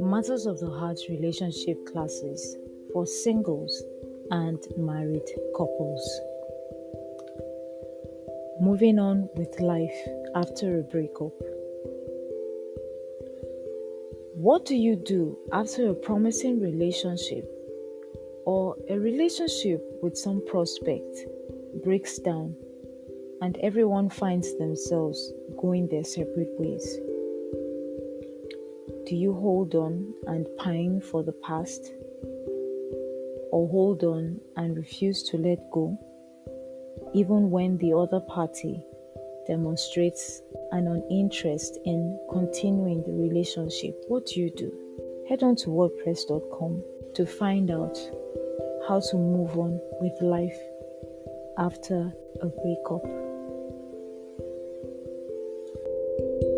Matters of the Heart relationship classes for singles and married couples. Moving on with life after a breakup. What do you do after a promising relationship or a relationship with some prospect breaks down and everyone finds themselves going their separate ways? Do you hold on and pine for the past? Or hold on and refuse to let go, even when the other party demonstrates an uninterest in continuing the relationship? What do you do? Head on to WordPress.com to find out how to move on with life after a breakup. Thank you